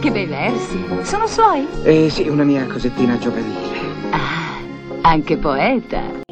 che bei versi. Sono suoi? Eh sì, una mia cosettina giovanile. Ah, anche poeta.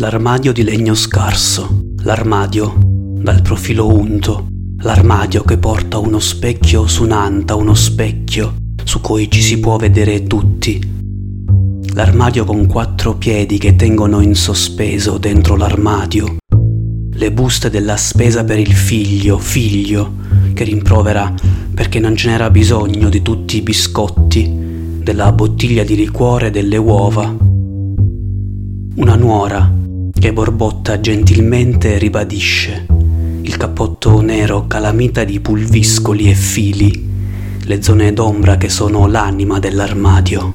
L'armadio di legno scarso, l'armadio dal profilo unto, l'armadio che porta uno specchio su un'anta, uno specchio su cui ci si può vedere tutti. L'armadio con quattro piedi che tengono in sospeso dentro l'armadio. Le buste della spesa per il figlio, figlio, che rimprovera perché non ce n'era bisogno di tutti i biscotti, della bottiglia di liquore e delle uova. Una nuora che borbotta gentilmente ribadisce il cappotto nero calamita di pulviscoli e fili, le zone d'ombra che sono l'anima dell'armadio.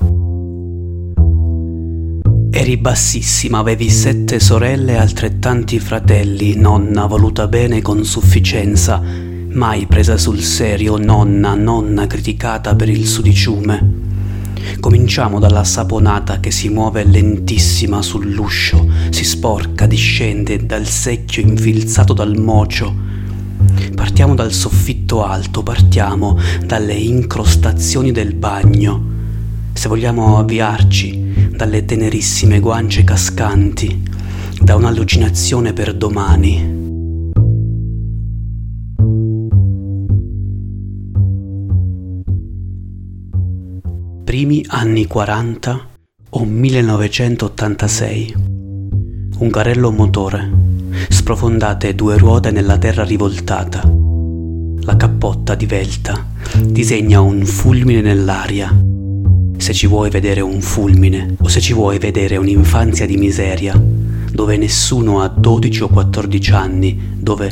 Eri bassissima, avevi sette sorelle e altrettanti fratelli, nonna voluta bene con sufficienza, mai presa sul serio, nonna, nonna criticata per il sudiciume. Cominciamo dalla saponata che si muove lentissima sull'uscio, si sporca, discende dal secchio infilzato dal mocio. Partiamo dal soffitto alto, partiamo dalle incrostazioni del bagno. Se vogliamo avviarci dalle tenerissime guance cascanti, da un'allucinazione per domani. Primi anni 40 o 1986. Un carrello motore, sprofondate due ruote nella terra rivoltata. La cappotta divelta disegna un fulmine nell'aria. Se ci vuoi vedere un fulmine o se ci vuoi vedere un'infanzia di miseria, dove nessuno ha 12 o 14 anni, dove,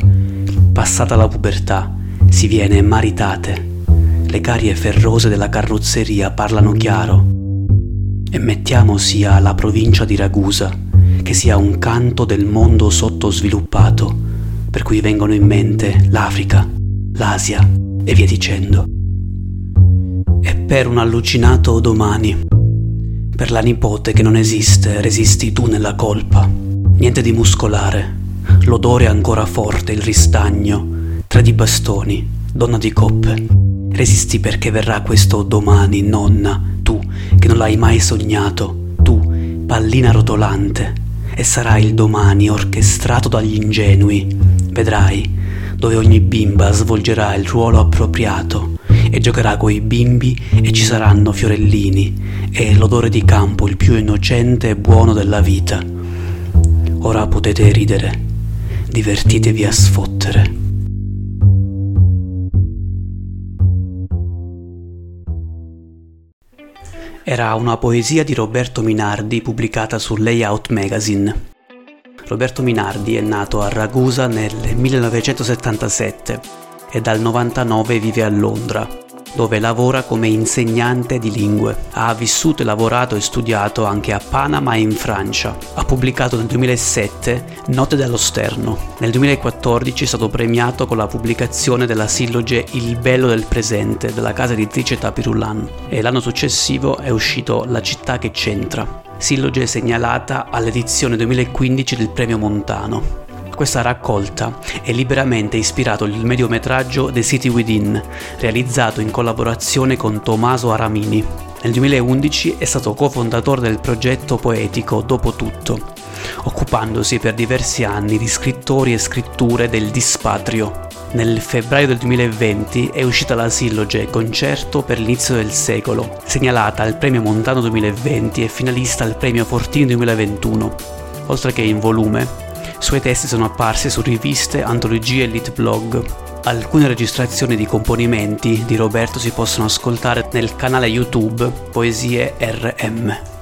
passata la pubertà, si viene maritate le carie ferrose della carrozzeria parlano chiaro. E mettiamo sia la provincia di Ragusa, che sia un canto del mondo sottosviluppato, per cui vengono in mente l'Africa, l'Asia e via dicendo. E per un allucinato domani, per la nipote che non esiste, resisti tu nella colpa. Niente di muscolare, l'odore ancora forte, il ristagno, tre di bastoni, donna di coppe. Resisti perché verrà questo domani, nonna, tu che non l'hai mai sognato, tu, pallina rotolante, e sarà il domani orchestrato dagli ingenui. Vedrai, dove ogni bimba svolgerà il ruolo appropriato e giocherà coi bimbi e ci saranno fiorellini e l'odore di campo il più innocente e buono della vita. Ora potete ridere, divertitevi a sfottere. Era una poesia di Roberto Minardi pubblicata su Layout Magazine. Roberto Minardi è nato a Ragusa nel 1977 e dal 99 vive a Londra, dove lavora come insegnante di lingue. Ha vissuto e lavorato e studiato anche a Panama e in Francia. Ha pubblicato nel 2007 Note dallo Sterno. Nel 2014 è stato premiato con la pubblicazione della silloge Il bello del presente della casa editrice Tapirulan e l'anno successivo è uscito La città che c'entra, silloge segnalata all'edizione 2015 del Premio Montano questa raccolta è liberamente ispirato il mediometraggio The City Within, realizzato in collaborazione con Tommaso Aramini. Nel 2011 è stato cofondatore del progetto poetico Dopo Tutto, occupandosi per diversi anni di scrittori e scritture del dispatrio. Nel febbraio del 2020 è uscita la silloge Concerto per l'inizio del secolo, segnalata al Premio Montano 2020 e finalista al Premio Fortini 2021, oltre che in volume suoi testi sono apparsi su riviste, antologie e lit blog. Alcune registrazioni di componimenti di Roberto si possono ascoltare nel canale YouTube Poesie RM.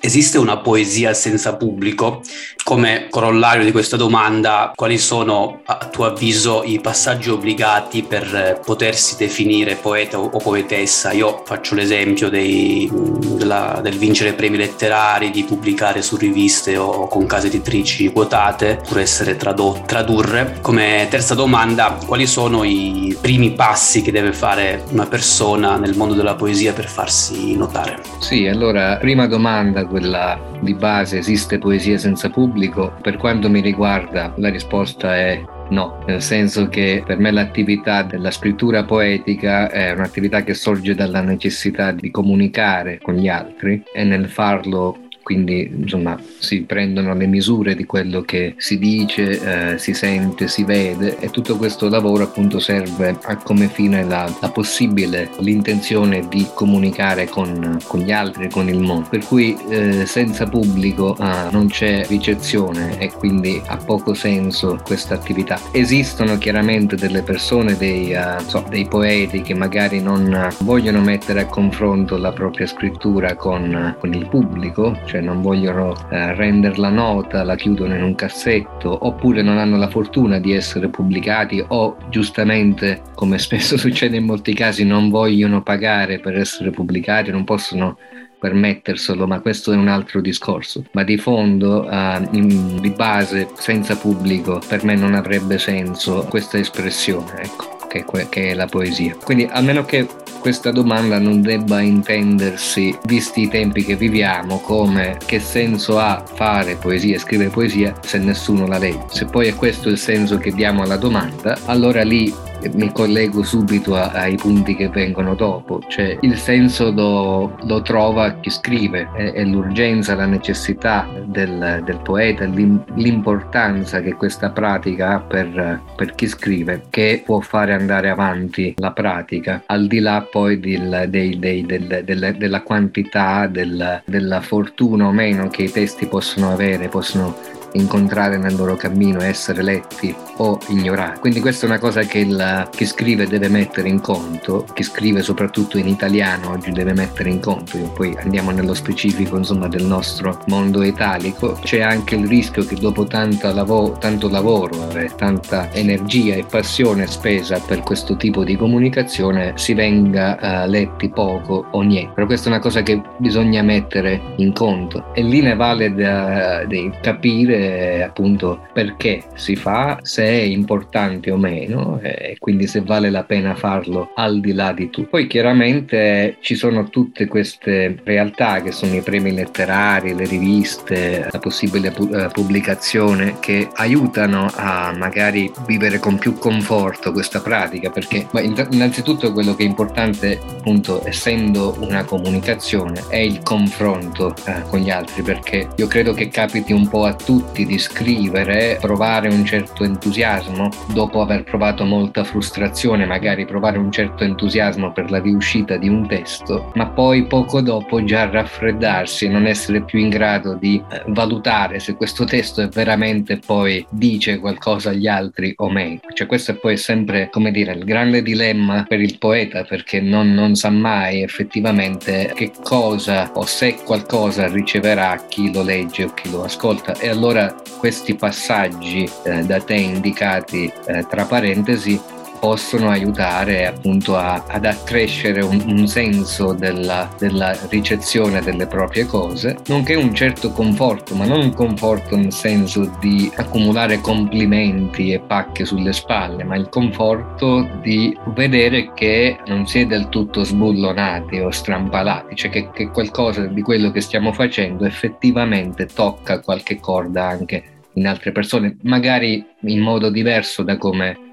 Esiste una poesia senza pubblico? Come corollario di questa domanda, quali sono a tuo avviso i passaggi obbligati per potersi definire poeta o poetessa? Io faccio l'esempio dei, della, del vincere premi letterari, di pubblicare su riviste o con case editrici quotate, pur essere tradotto, tradurre. Come terza domanda, quali sono i primi passi che deve fare una persona nel mondo della poesia per farsi notare? Sì, allora, prima domanda, quella di base, esiste poesia senza pubblico? Per quanto mi riguarda la risposta è No, nel senso che per me l'attività della scrittura poetica è un'attività che sorge dalla necessità di comunicare con gli altri e nel farlo quindi insomma si prendono le misure di quello che si dice, eh, si sente, si vede e tutto questo lavoro appunto serve a come fine la, la possibile, l'intenzione di comunicare con, con, gli altri, con il mondo. Per cui eh, senza pubblico ah, non c'è ricezione e quindi ha poco senso questa attività. Esistono chiaramente delle persone, dei, uh, so, dei poeti che magari non vogliono mettere a confronto la propria scrittura con, con il pubblico, cioè cioè non vogliono eh, renderla nota, la chiudono in un cassetto, oppure non hanno la fortuna di essere pubblicati o giustamente, come spesso succede in molti casi, non vogliono pagare per essere pubblicati, non possono permetterselo, ma questo è un altro discorso. Ma di fondo, eh, in, di base, senza pubblico, per me non avrebbe senso questa espressione, ecco, che, che è la poesia. Quindi, a meno che questa domanda non debba intendersi, visti i tempi che viviamo, come che senso ha fare poesia, scrivere poesia se nessuno la legge. Se poi è questo il senso che diamo alla domanda, allora lì mi collego subito a, ai punti che vengono dopo, cioè il senso lo, lo trova chi scrive, è, è, l'urgenza, la necessità del, del poeta, l'importanza che questa pratica ha per, per, chi scrive, che può fare andare avanti la pratica, al di là poi del, dei, dei, del, del, della quantità, della fortuna o meno che i testi possono avere, possono incontrare nel loro cammino, essere letti o ignorati. Quindi questa è una cosa che il, chi scrive deve mettere in conto, chi scrive soprattutto in italiano oggi deve mettere in conto, poi andiamo nello specifico insomma del nostro mondo italico, c'è anche il rischio che dopo lavo- tanto lavoro, eh, tanta energia e passione spesa per questo tipo di comunicazione si venga uh, letti poco o niente. Però questa è una cosa che bisogna mettere in conto e lì ne vale da, di capire capire appunto perché si fa, se è importante o meno e quindi se vale la pena farlo al di là di tutto. Poi chiaramente ci sono tutte queste realtà che sono i premi letterari, le riviste, la possibile eh, pubblicazione che aiutano a magari vivere con più conforto questa pratica perché innanzitutto quello che è importante appunto essendo una comunicazione è il confronto eh, con gli altri perché io credo che capiti un po' a tutti tutti di scrivere, provare un certo entusiasmo dopo aver provato molta frustrazione, magari provare un certo entusiasmo per la riuscita di un testo, ma poi poco dopo già raffreddarsi non essere più in grado di eh, valutare se questo testo è veramente poi dice qualcosa agli altri o meno. Cioè questo è poi sempre, come dire, il grande dilemma per il poeta perché non, non sa mai effettivamente che cosa o se qualcosa riceverà chi lo legge o chi lo ascolta e allora questi passaggi eh, da te indicati eh, tra parentesi possono aiutare appunto a, ad accrescere un, un senso della, della, ricezione delle proprie cose, nonché un certo conforto, ma non un conforto nel senso di accumulare complimenti e pacche sulle spalle, ma il conforto di vedere che non si è del tutto sbullonati o strampalati, cioè che, che qualcosa di quello che stiamo facendo effettivamente tocca qualche corda anche in altre persone, magari in modo diverso da come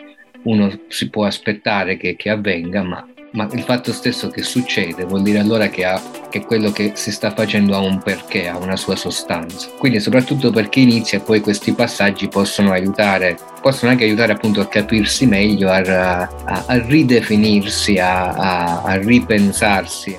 uno si può aspettare che, che avvenga, ma, ma, il fatto stesso che succede vuol dire allora che, ha, che quello che si sta facendo ha un perché, ha una sua sostanza. Quindi soprattutto per chi inizia poi questi passaggi possono aiutare, possono anche aiutare appunto a capirsi meglio, a, a, a ridefinirsi, a, a ripensarsi.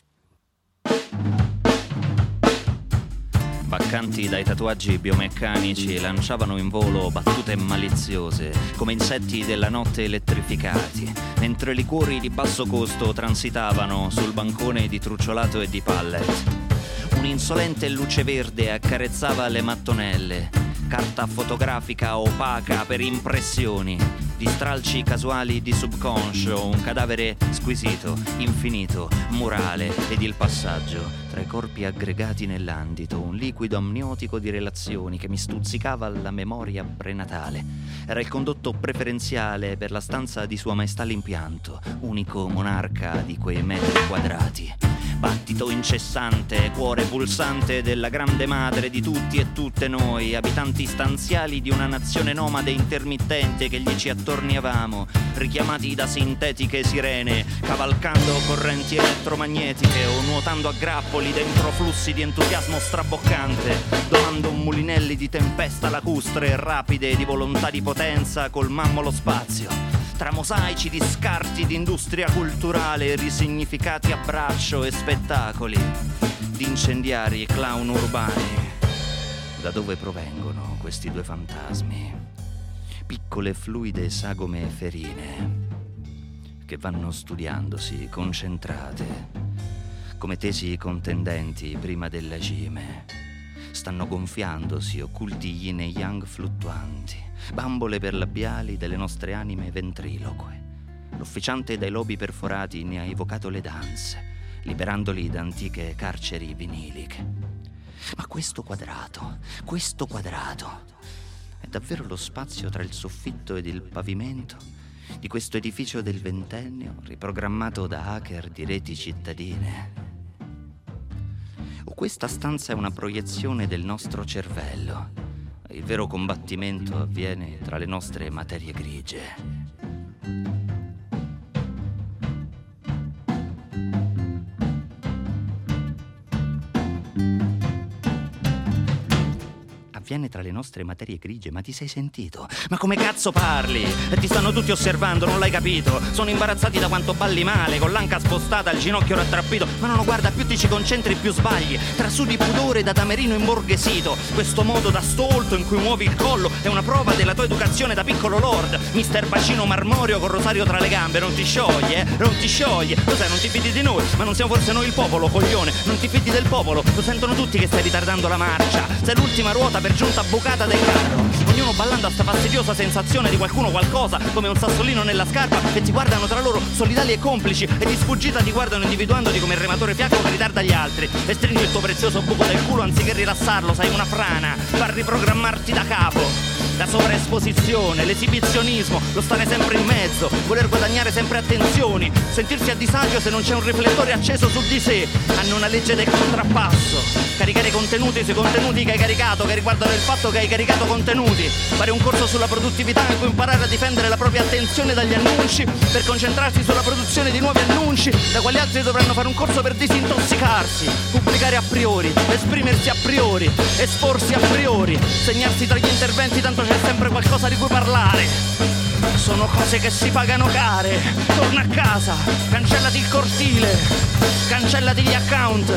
Ma sporcanti dai tatuaggi biomeccanici lanciavano in volo battute maliziose, come insetti della notte elettrificati, mentre liquori di basso costo transitavano sul bancone di trucciolato e di pallet. Un'insolente luce verde accarezzava le mattonelle, carta fotografica opaca per impressioni, di stralci casuali di subconscio, un cadavere squisito, infinito, murale ed il passaggio tra i corpi aggregati nell'andito, un liquido amniotico di relazioni che mi stuzzicava alla memoria prenatale. Era il condotto preferenziale per la stanza di Sua Maestà l'impianto, unico monarca di quei metri quadrati. Battito incessante, cuore pulsante della grande madre di tutti e tutte noi, abitanti stanziali di una nazione nomade intermittente che gli ci attorniavamo, richiamati da sintetiche sirene, cavalcando correnti elettromagnetiche o nuotando a grappoli soli dentro flussi di entusiasmo straboccante, donando un mulinelli di tempesta lacustre rapide di volontà di potenza colmammo lo spazio. Tra mosaici di scarti di industria culturale, risignificati a braccio e spettacoli, di incendiari e clown urbani. Da dove provengono questi due fantasmi? Piccole fluide sagome ferine che vanno studiandosi concentrate come tesi contendenti prima della cime. Stanno gonfiandosi, occulti yin e yang fluttuanti, bambole per labiali delle nostre anime ventriloque. L'ufficiante dai lobi perforati ne ha evocato le danze, liberandoli da antiche carceri viniliche. Ma questo quadrato, questo quadrato, è davvero lo spazio tra il soffitto ed il pavimento di questo edificio del ventennio riprogrammato da hacker di reti cittadine? Questa stanza è una proiezione del nostro cervello. Il vero combattimento avviene tra le nostre materie grigie. Avviene tra le nostre materie grigie, ma ti sei sentito? Ma come cazzo parli? Ti stanno tutti osservando, non l'hai capito? Sono imbarazzati da quanto balli male, con l'anca spostata, il ginocchio rattrappito. Ma no, no, guarda, più ti ci concentri, più sbagli. Tra su di pudore da tamerino imborghesito. Questo modo da stolto in cui muovi il collo è una prova della tua educazione da piccolo lord. Mister Bacino marmoreo con rosario tra le gambe, non ti scioglie, eh? Non ti scioglie. Cos'è, non ti fidi di noi? Ma non siamo forse noi il popolo, coglione? Non ti fidi del popolo? Lo sentono tutti che stai ritardando la marcia. Sei l'ultima ruota per giunta bucata del carro. Ognuno ballando a sta fastidiosa sensazione di qualcuno qualcosa, come un sassolino nella scarpa, che ti guardano tra loro solidali e complici e di sfuggita ti guardano individuandoti come il rematore fiacco che ritarda gli altri. E stringi il tuo prezioso buco del culo anziché rilassarlo, sei una frana, fa riprogrammarti da capo. La sovraesposizione, l'esibizionismo, lo stare sempre in mezzo, voler guadagnare sempre attenzioni, sentirsi a disagio se non c'è un riflettore acceso su di sé, hanno una legge del contrappasso, caricare contenuti sui contenuti che hai caricato, che riguardano il fatto che hai caricato contenuti, fare un corso sulla produttività in cui imparare a difendere la propria attenzione dagli annunci, per concentrarsi sulla produzione di nuovi annunci, da quali altri dovranno fare un corso per disintossicarsi, pubblicare a priori, esprimersi a priori, esporsi a priori, segnarsi tra gli interventi tanto c'è sempre qualcosa di cui parlare. Sono cose che si pagano care. Torna a casa, cancellati il cortile, cancellati gli account.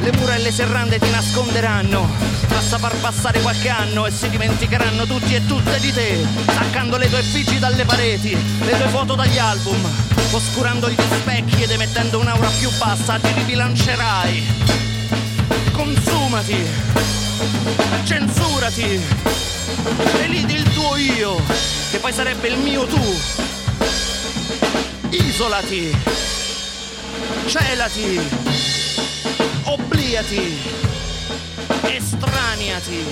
Le mura e le serrande ti nasconderanno. Basta far passare qualche anno e si dimenticheranno tutti e tutte di te. Staccando le tue effigie dalle pareti, le tue foto dagli album, oscurando gli specchi ed emettendo un'aura più bassa, ti ribilancerai. Consumati, censurati Elidi il tuo io, che poi sarebbe il mio tu. Isolati, celati, obliati, estraniati,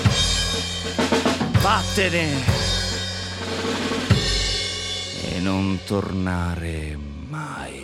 vattene e non tornare mai.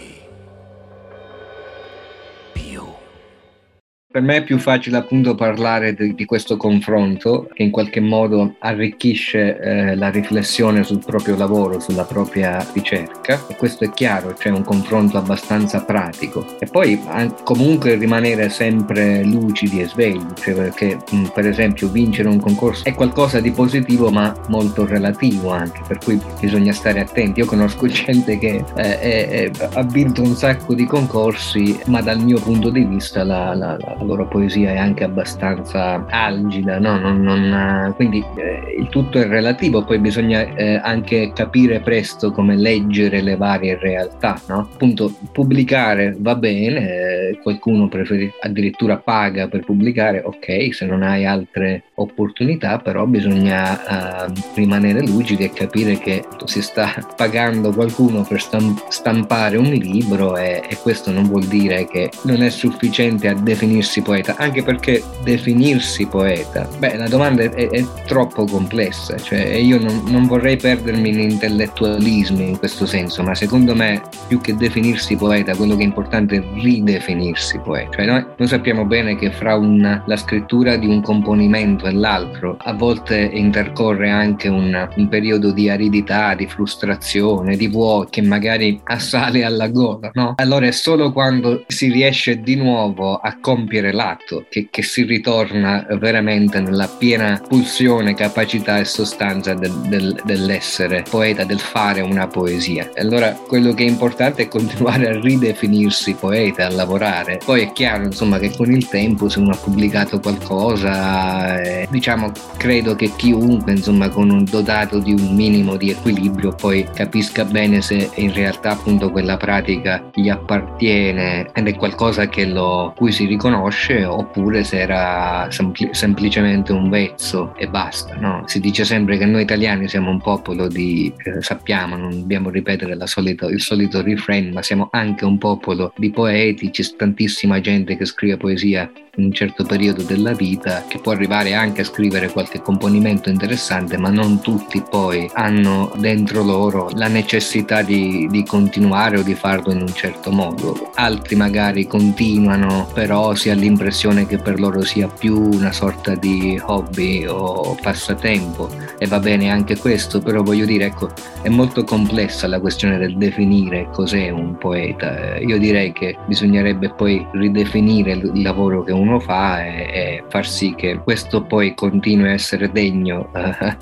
Per me è più facile appunto parlare di, di questo confronto che in qualche modo arricchisce eh, la riflessione sul proprio lavoro, sulla propria ricerca e questo è chiaro, c'è un confronto abbastanza pratico e poi comunque rimanere sempre lucidi e svegli, cioè perché mh, per esempio vincere un concorso è qualcosa di positivo ma molto relativo anche, per cui bisogna stare attenti. Io conosco gente che eh, è, è, ha vinto un sacco di concorsi ma dal mio punto di vista la, la, la la loro poesia è anche abbastanza algida, no? non, non, quindi eh, il tutto è relativo, poi bisogna eh, anche capire presto come leggere le varie realtà. No? Appunto, pubblicare va bene, eh, qualcuno preferi, addirittura paga per pubblicare, ok, se non hai altre opportunità, però bisogna uh, rimanere lucidi e capire che si sta pagando qualcuno per stampare un libro e, e, questo non vuol dire che non è sufficiente a definirsi poeta, anche perché definirsi poeta, beh, la domanda è, è troppo complessa, cioè io non, non vorrei perdermi in intellettualismi in questo senso, ma secondo me più che definirsi poeta, quello che è importante è ridefinirsi poeta. Cioè noi, noi sappiamo bene che fra una, la scrittura di un componimento e l'altro a volte intercorre anche un, un periodo di aridità, di frustrazione, di vuoto che magari assale alla gola, no? Allora è solo quando si riesce di nuovo a compiere l'atto che, che si ritorna veramente nella piena pulsione, capacità e sostanza del, del, dell'essere poeta, del fare una poesia. Allora quello che è importante è continuare a ridefinirsi poeta, a lavorare. Poi è chiaro, insomma, che con il tempo se uno ha pubblicato qualcosa, eh, diciamo, credo che chiunque, insomma, con un dotato di un minimo di equilibrio poi capisca bene se in realtà appunto quella pratica gli appartiene ed è qualcosa che lo, cui si riconosce oppure se era sempl- semplicemente un vezzo e basta. No? Si dice sempre che noi italiani siamo un popolo di, eh, sappiamo, non dobbiamo ripetere solito, il solito refrain, ma siamo anche un popolo di poeti, c'è tantissima gente che scrive poesia in un certo periodo della vita che può arrivare anche a scrivere qualche componimento interessante, ma non tutti poi hanno dentro loro la necessità di, di continuare o di farlo in un certo modo. Altri magari continuano, però si ha l'impressione che per loro sia più una sorta di hobby o passatempo e va bene anche questo, però voglio dire, ecco, è molto complessa la questione del definire cos'è un poeta. Io direi che bisognerebbe poi ridefinire il lavoro che uno uno fa e, e, far sì che questo poi continui a essere degno uh,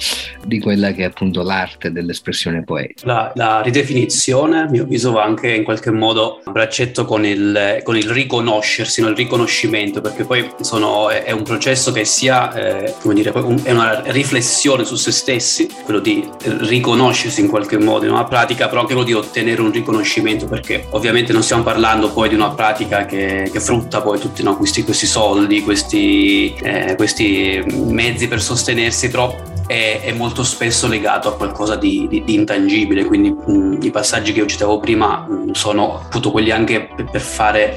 di quella che è appunto l'arte dell'espressione poetica. La, la, ridefinizione, a mio avviso, va anche in qualche modo a braccetto con il, con il riconoscersi, no? il riconoscimento, perché poi sono, è, è, un processo che sia, eh, come dire, è una riflessione su se stessi, quello di riconoscersi in qualche modo in una pratica, però anche quello di ottenere un riconoscimento, perché ovviamente non stiamo parlando poi di una pratica che, che frutta poi tutti no, questi, questi soldi, questi, eh, questi mezzi per sostenersi, però è, molto spesso legato a qualcosa di, di, di intangibile, quindi mh, i passaggi che io citavo prima mh, sono appunto quelli anche per, per, fare,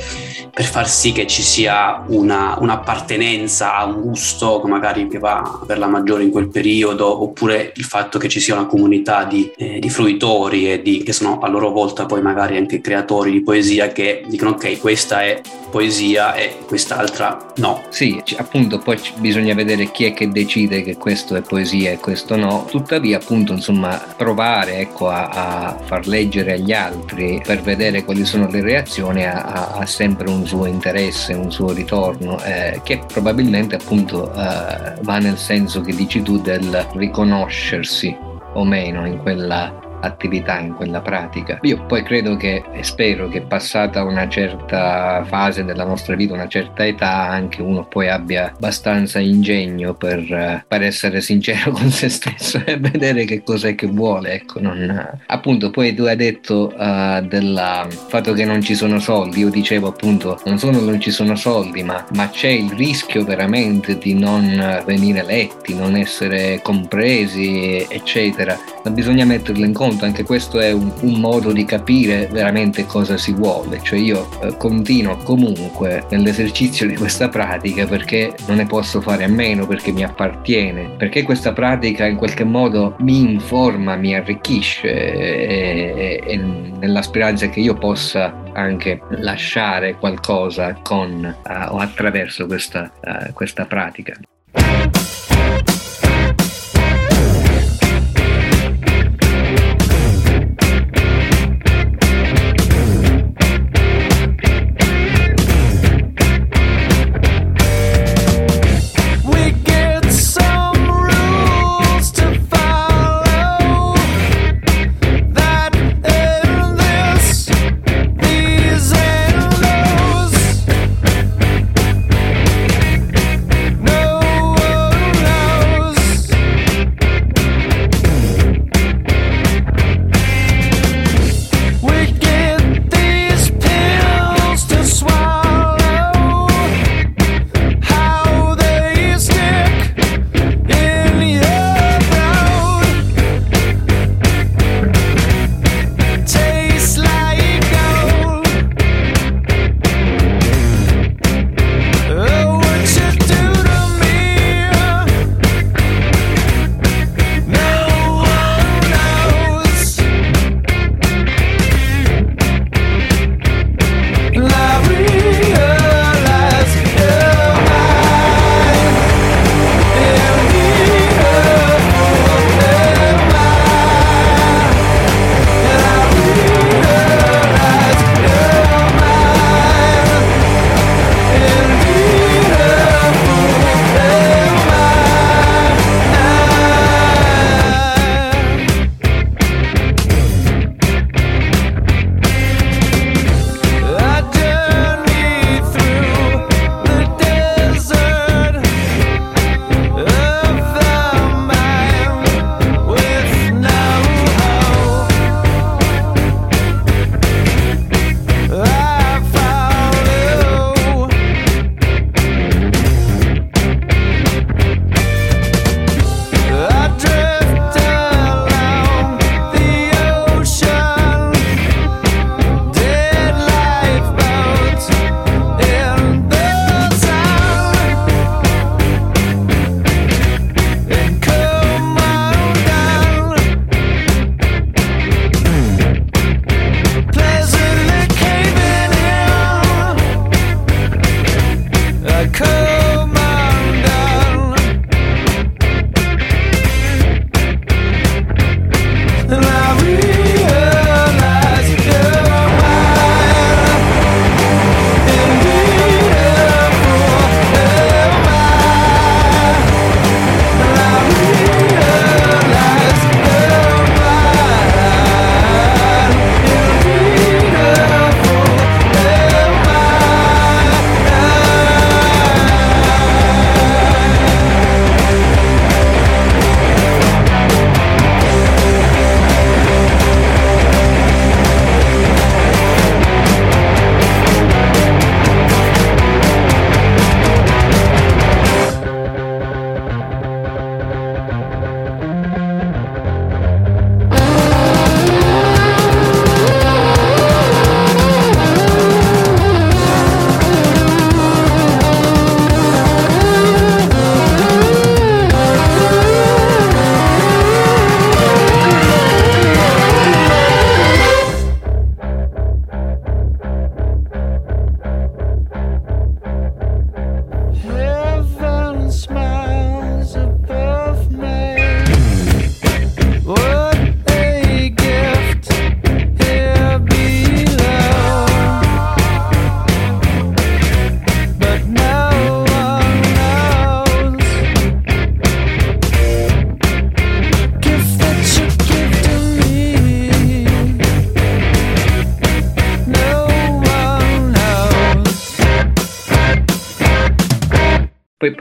per far sì che ci sia una, un'appartenenza a un gusto che magari che va per la maggiore in quel periodo, oppure il fatto che ci sia una comunità di, eh, di fruitori e di, che sono a loro volta poi magari anche creatori di poesia che dicono ok questa è poesia e quest'altra no. Sì, appunto poi bisogna vedere chi è che decide che questo è poesia e questo no. Tuttavia appunto insomma provare ecco, a, a far leggere agli altri per vedere quali sono le reazioni ha, ha sempre un suo interesse, un suo ritorno eh, che probabilmente appunto eh, va nel senso che dici tu del riconoscersi o meno in quella attività, in quella pratica. Io poi credo che e spero che passata una certa fase della nostra vita, una certa età, anche uno poi abbia abbastanza ingegno per, per essere sincero con se stesso e vedere che cos'è che vuole. Ecco, non, appunto, poi tu hai detto uh, del fatto che non ci sono soldi. Io dicevo appunto, non solo non ci sono soldi, ma, ma c'è il rischio veramente di non venire letti, non essere compresi, eccetera. Ma bisogna metterlo in conto conto, anche questo è un, un modo di capire veramente cosa si vuole, cioè io eh, continuo comunque nell'esercizio di questa pratica perché non ne posso fare a meno, perché mi appartiene, perché questa pratica in qualche modo mi informa, mi arricchisce e, e, e nella speranza che io possa anche lasciare qualcosa con uh, o attraverso questa, uh, questa pratica.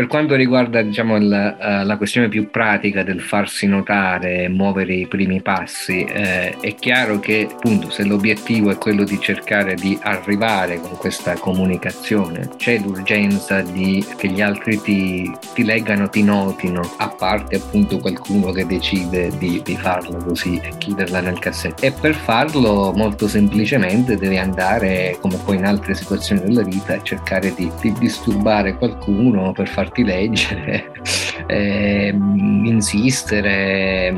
Quanto riguarda diciamo, la, uh, la, questione più pratica del farsi notare, muovere i primi passi, eh, è chiaro che appunto se l'obiettivo è quello di cercare di arrivare con questa comunicazione, c'è l'urgenza di, che gli altri ti, ti leggano, ti notino, a parte appunto qualcuno che decide di, di farlo così e chiuderla nel cassetto. E per farlo molto semplicemente devi andare, come poi in altre situazioni della vita, a cercare di, di disturbare qualcuno per farti leggere, eh, insistere,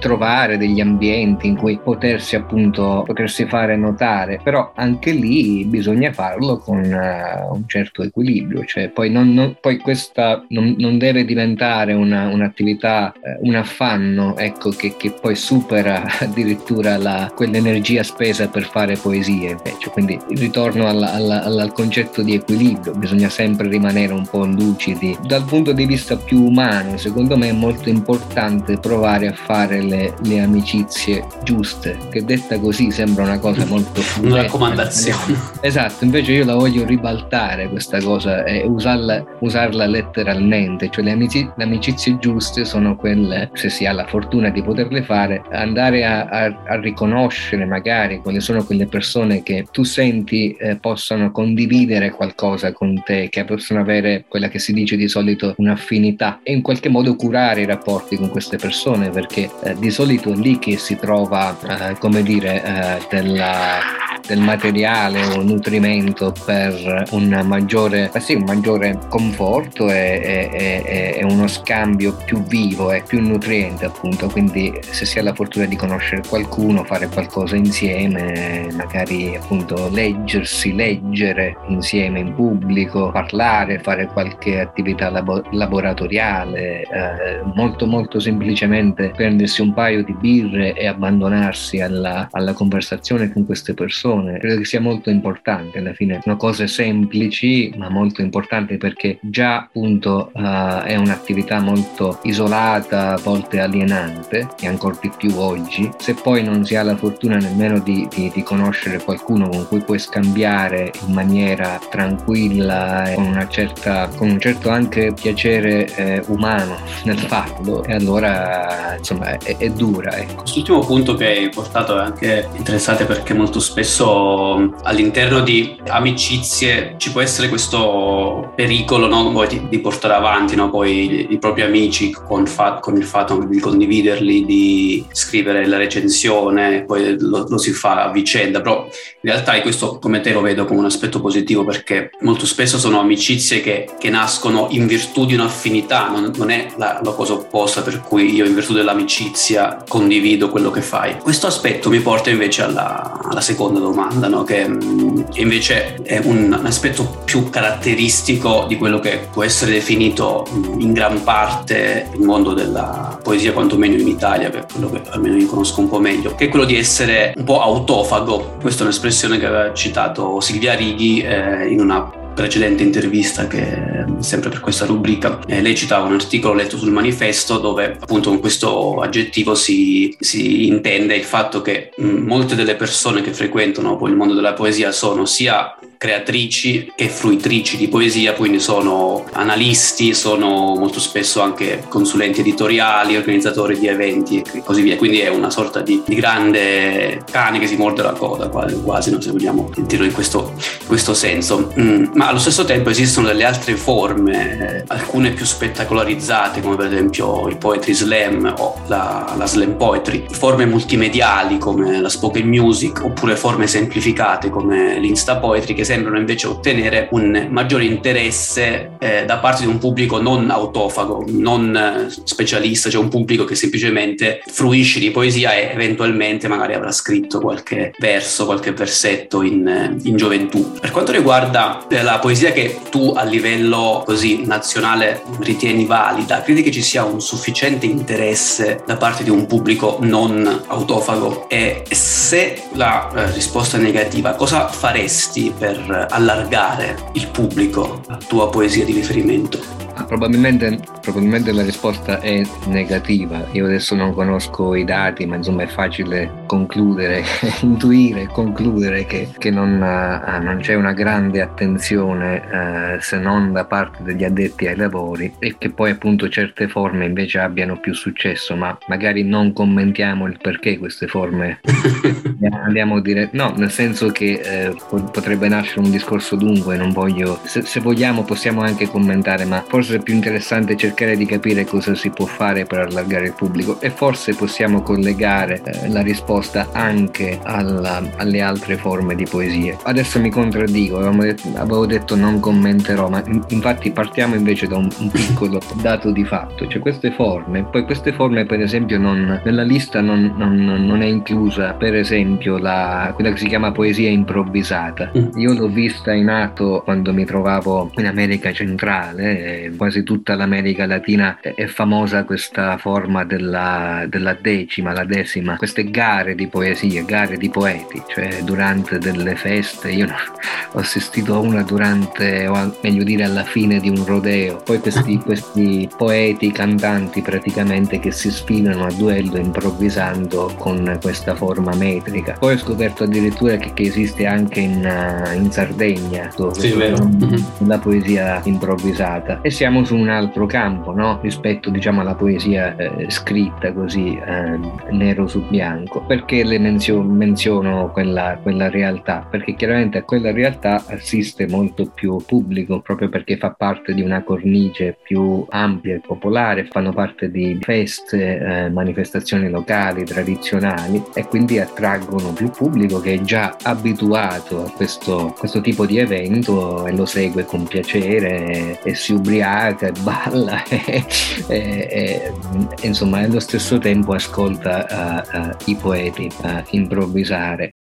trovare degli ambienti in cui potersi appunto potersi fare notare, però anche lì bisogna farlo con uh, un certo equilibrio, cioè poi, non, non, poi questa non, non, deve diventare una, un'attività, uh, un affanno ecco, che, che, poi supera addirittura la, quell'energia spesa per fare poesie. Invece, quindi ritorno alla, alla, al concetto di equilibrio, bisogna sempre rimanere un po' luci lucidi. Dal punto di vista più umano, secondo me è molto importante provare a fare le, le amicizie giuste, che detta così sembra una cosa molto... una raccomandazione. Esatto, invece io la voglio ribaltare questa cosa e usarla, usarla letteralmente, cioè le, amici, le, amicizie giuste sono quelle, se si ha la fortuna di poterle fare, andare a, a, a riconoscere magari quali sono quelle persone che tu senti eh, possano condividere qualcosa con te, che possono avere quella che si dice di solito un'affinità e in qualche modo curare i rapporti con queste persone perché eh, di solito è lì che si trova, eh, come dire, eh, della, del materiale o nutrimento per un maggiore, eh sì, un maggiore conforto e, e, e, uno scambio più vivo e più nutriente appunto quindi se si ha la fortuna di conoscere qualcuno fare qualcosa insieme magari appunto leggersi leggere insieme in pubblico parlare fare qualche attività labo- laboratoriale, eh, molto molto semplicemente prendersi un paio di birre e abbandonarsi alla, alla, conversazione con queste persone. Credo che sia molto importante, alla fine sono cose semplici ma molto importanti perché già appunto eh, è un'attività molto isolata, a volte alienante e ancora di più oggi. Se poi non si ha la fortuna nemmeno di, di, di conoscere qualcuno con cui puoi scambiare in maniera tranquilla e con, una certa, con un certo anche piacere eh, umano nel farlo e allora insomma è, è dura. Ecco. Quest'ultimo punto che hai portato è anche interessante perché molto spesso all'interno di amicizie ci può essere questo pericolo no? di, di, portare avanti no? poi i, propri amici con, fa- con, il fatto di condividerli, di scrivere la recensione, poi lo, lo si fa a vicenda, però in realtà questo come te lo vedo come un aspetto positivo perché molto spesso sono amicizie che, che nascono in virtù di un'affinità, non, non è la, la, cosa opposta per cui io in virtù dell'amicizia condivido quello che fai. Questo aspetto mi porta invece alla, alla seconda domanda, no? che mh, invece è un, aspetto più caratteristico di quello che può essere definito mh, in gran parte il mondo della poesia, quantomeno in Italia, per quello che almeno io conosco un po' meglio, che è quello di essere un po' autofago. Questa è un'espressione che aveva citato Silvia Righi eh, in una precedente intervista che sempre per questa rubrica eh, lei citava un articolo letto sul manifesto dove appunto con questo aggettivo si, si intende il fatto che mh, molte delle persone che frequentano poi il mondo della poesia sono sia creatrici che fruitrici di poesia, quindi sono analisti, sono molto spesso anche consulenti editoriali, organizzatori di eventi e così via. Quindi è una sorta di, di grande cane che si morde la coda, quasi, quasi no? se vogliamo sentirlo in questo, in questo senso. Mm, ma allo stesso tempo esistono delle altre forme, eh, alcune più spettacolarizzate, come per esempio il poetry slam o la, la slam poetry, forme multimediali come la spoken music, oppure forme semplificate come l'insta poetry che sembrano invece ottenere un maggiore interesse eh, da parte di un pubblico non autofago, non eh, specialista, cioè un pubblico che semplicemente fruisce di poesia e eventualmente magari avrà scritto qualche verso, qualche versetto in, eh, in gioventù. Per quanto riguarda eh, la poesia che tu a livello così nazionale ritieni valida, credi che ci sia un sufficiente interesse da parte di un pubblico non autofago? E se la risposta è negativa, cosa faresti per allargare il pubblico, la tua poesia di riferimento? Probabilmente, probabilmente, la risposta è negativa. Io adesso non conosco i dati, ma insomma è facile concludere, intuire, concludere che, che non, uh, non, c'è una grande attenzione uh, se non da parte degli addetti ai lavori e che poi appunto certe forme invece abbiano più successo, ma magari non commentiamo il perché queste forme andiamo dire no, nel senso che eh, potrebbe nascere un discorso dunque, non voglio, se, se vogliamo possiamo anche commentare, ma forse è più interessante cercare di capire cosa si può fare per allargare il pubblico e forse possiamo collegare eh, la risposta anche alla, alle altre forme di poesie. Adesso mi contraddico, detto, avevo detto non commenterò, ma infatti partiamo invece da un, un piccolo dato di fatto, cioè queste forme, poi queste forme per esempio non, nella lista non, non, non, è inclusa per esempio la, quella che si chiama poesia improvvisata. Mm. Io l'ho vista in atto quando mi trovavo in America centrale, quasi tutta l'America Latina è, famosa questa forma della, della, decima, la decima, queste gare di poesia, gare di poeti, cioè durante delle feste, io ho assistito a una durante, o meglio dire alla fine di un rodeo, poi questi, questi poeti, cantanti praticamente che si sfidano a duello improvvisando con questa forma metrica. Poi ho scoperto addirittura che, che esiste anche in, in Sardegna, dove sì, la poesia improvvisata. E siamo su un altro campo, no? rispetto diciamo alla poesia eh, scritta così eh, nero su bianco. Perché le menzio- menziono quella, quella realtà? Perché chiaramente a quella realtà assiste molto più pubblico, proprio perché fa parte di una cornice più ampia e popolare, fanno parte di feste, eh, manifestazioni locali, tradizionali e quindi attraggono più pubblico che è già abituato a questo, questo tipo di evento e lo segue con piacere e, e si ubriaca e balla e, e, e insomma allo stesso tempo ascolta uh, uh, i poeti uh, improvvisare.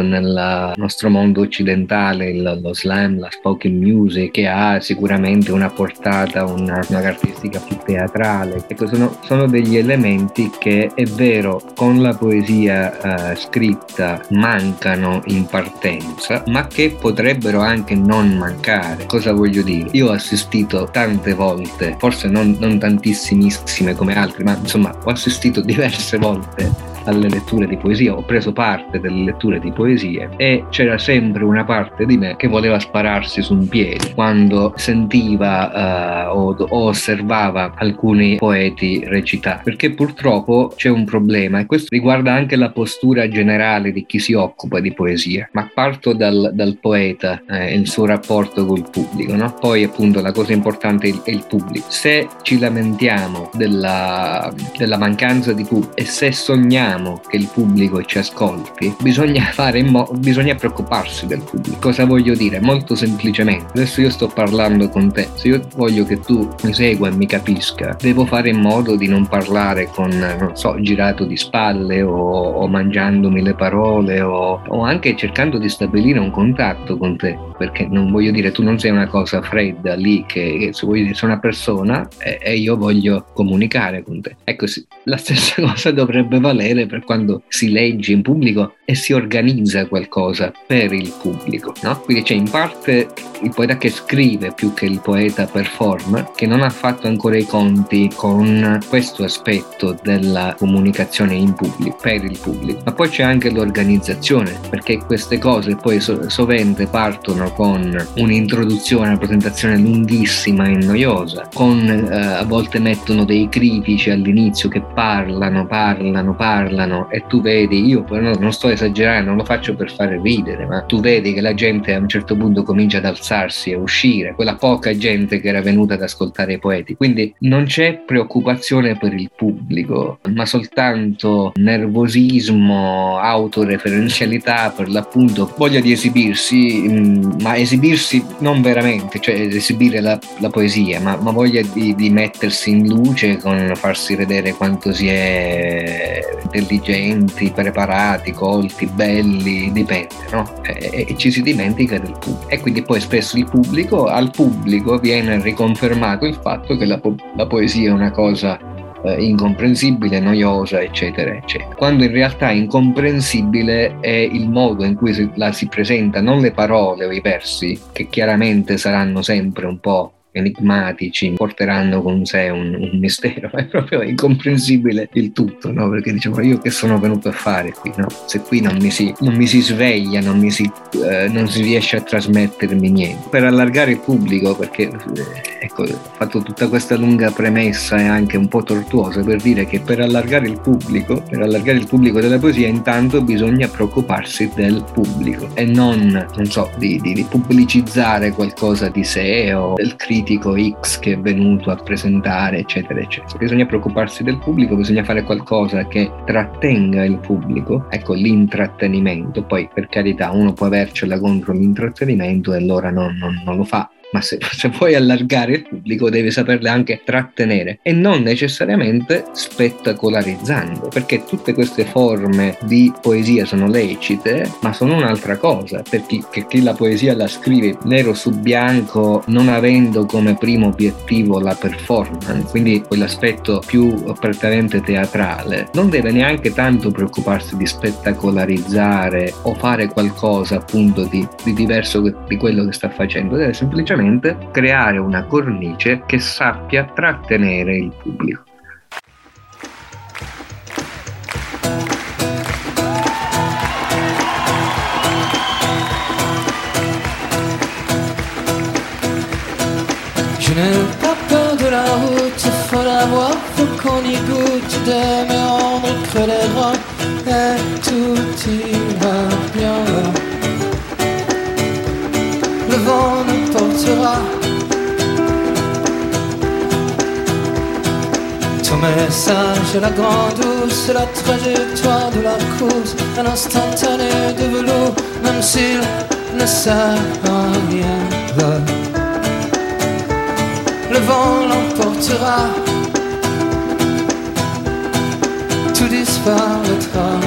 Appunto nel nostro mondo occidentale lo slam, la spoken music che ha sicuramente una portata, una, una caratteristica più teatrale. Ecco, sono, sono, degli elementi che è vero con la poesia eh, scritta mancano in partenza, ma che potrebbero anche non mancare. Cosa voglio dire? Io ho assistito tante volte, forse non, non tantissimissime come altri, ma insomma ho assistito diverse volte alle letture di poesia, ho preso parte delle letture di poesie e c'era sempre una parte di me che voleva spararsi su un piede quando sentiva uh, o, o, osservava alcuni poeti recitare, perché purtroppo c'è un problema e questo riguarda anche la postura generale di chi si occupa di poesia, ma parto dal, dal poeta e eh, il suo rapporto col pubblico, no? poi appunto la cosa importante è il, è il pubblico. Se ci lamentiamo della, della mancanza di pubblico e se sogniamo vogliamo che il pubblico ci ascolti, bisogna, mo- bisogna preoccuparsi del pubblico. Cosa voglio dire? Molto semplicemente, adesso io sto parlando con te, se io voglio che tu mi segua e mi capisca, devo fare in modo di non parlare con, non so, girato di spalle o, o mangiandomi le parole o, o anche cercando di stabilire un contatto con te, perché non voglio dire tu non sei una cosa fredda lì che, che se vuoi dire sei una persona e, e io voglio comunicare con te. Ecco, la stessa cosa dovrebbe valere per quando si legge in pubblico e si organizza qualcosa per il pubblico. No? Quindi c'è in parte il poeta che scrive più che il poeta performer che non ha fatto ancora i conti con questo aspetto della comunicazione in pubblico, per il pubblico. Ma poi c'è anche l'organizzazione, perché queste cose poi so- sovente partono con un'introduzione, una presentazione lunghissima e noiosa, con eh, a volte mettono dei critici all'inizio che parlano, parlano, parlano parlano e tu vedi, io no, non sto esagerando, non lo faccio per fare ridere, ma tu vedi che la gente a un certo punto comincia ad alzarsi e uscire, quella poca gente che era venuta ad ascoltare i poeti. Quindi non c'è preoccupazione per il pubblico, ma soltanto nervosismo, autoreferenzialità per l'appunto, voglia di esibirsi, mm, ma esibirsi non veramente, cioè esibire la, la poesia, ma, ma voglia di, di mettersi in luce con farsi vedere quanto si è intelligenti, preparati, colti, belli, dipende, no? E, e, ci si dimentica del pubblico. E quindi poi spesso il pubblico, al pubblico viene riconfermato il fatto che la, po- la poesia è una cosa eh, incomprensibile, noiosa, eccetera, eccetera. Quando in realtà incomprensibile è il modo in cui si, la si presenta, non le parole o i versi, che chiaramente saranno sempre un po' enigmatici, porteranno con sé un, un, mistero, è proprio incomprensibile il tutto, no? perché dicevo io che sono venuto a fare qui, no? se qui non mi si, non mi si sveglia, non, mi si, eh, non si riesce a trasmettermi niente. Per allargare il pubblico, perché eh, ecco, ho fatto tutta questa lunga premessa e anche un po' tortuosa per dire che per allargare il pubblico, per allargare il pubblico della poesia intanto bisogna preoccuparsi del pubblico e non, non so, di, di, di pubblicizzare qualcosa di sé o del critico politico X che è venuto a presentare, eccetera, eccetera. Bisogna preoccuparsi del pubblico, bisogna fare qualcosa che trattenga il pubblico, ecco l'intrattenimento. Poi per carità uno può avercela contro l'intrattenimento e allora non, non, non lo fa, ma se, se, vuoi allargare il pubblico devi saperle anche trattenere. E non necessariamente spettacolarizzando, perché tutte queste forme di poesia sono lecite, ma sono un'altra cosa, per chi, chi la poesia la scrive nero su bianco non avendo come primo obiettivo la performance, quindi quell'aspetto più prettamente teatrale, non deve neanche tanto preoccuparsi di spettacolarizzare o fare qualcosa appunto di, di diverso di quello che sta facendo, deve semplicemente semplicemente creare una cornice che sappia trattenere il pubblico. Je n'ai pas peur de la route, faut la voir, faut qu'on y goûte de méandres creux les bras, et tout ira bien. Ton message est la grande douce, la trajectoire de la course, un instantané de velours, même s'il ne sert à rien. Le vent l'emportera, tout disparaîtra.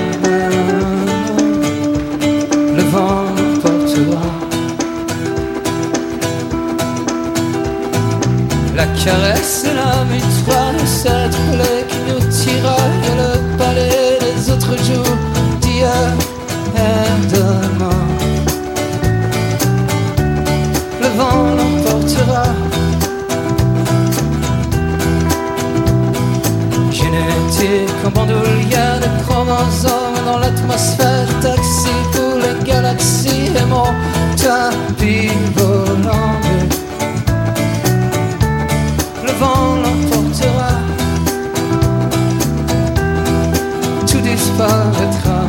La caresse et la victoire de cette qui nous tiraille le palais des autres jours d'hier et demain. Le vent l'emportera. Génétique en bandoulière des chromosomes dans l'atmosphère, taxi pour les galaxies et mon tapis tout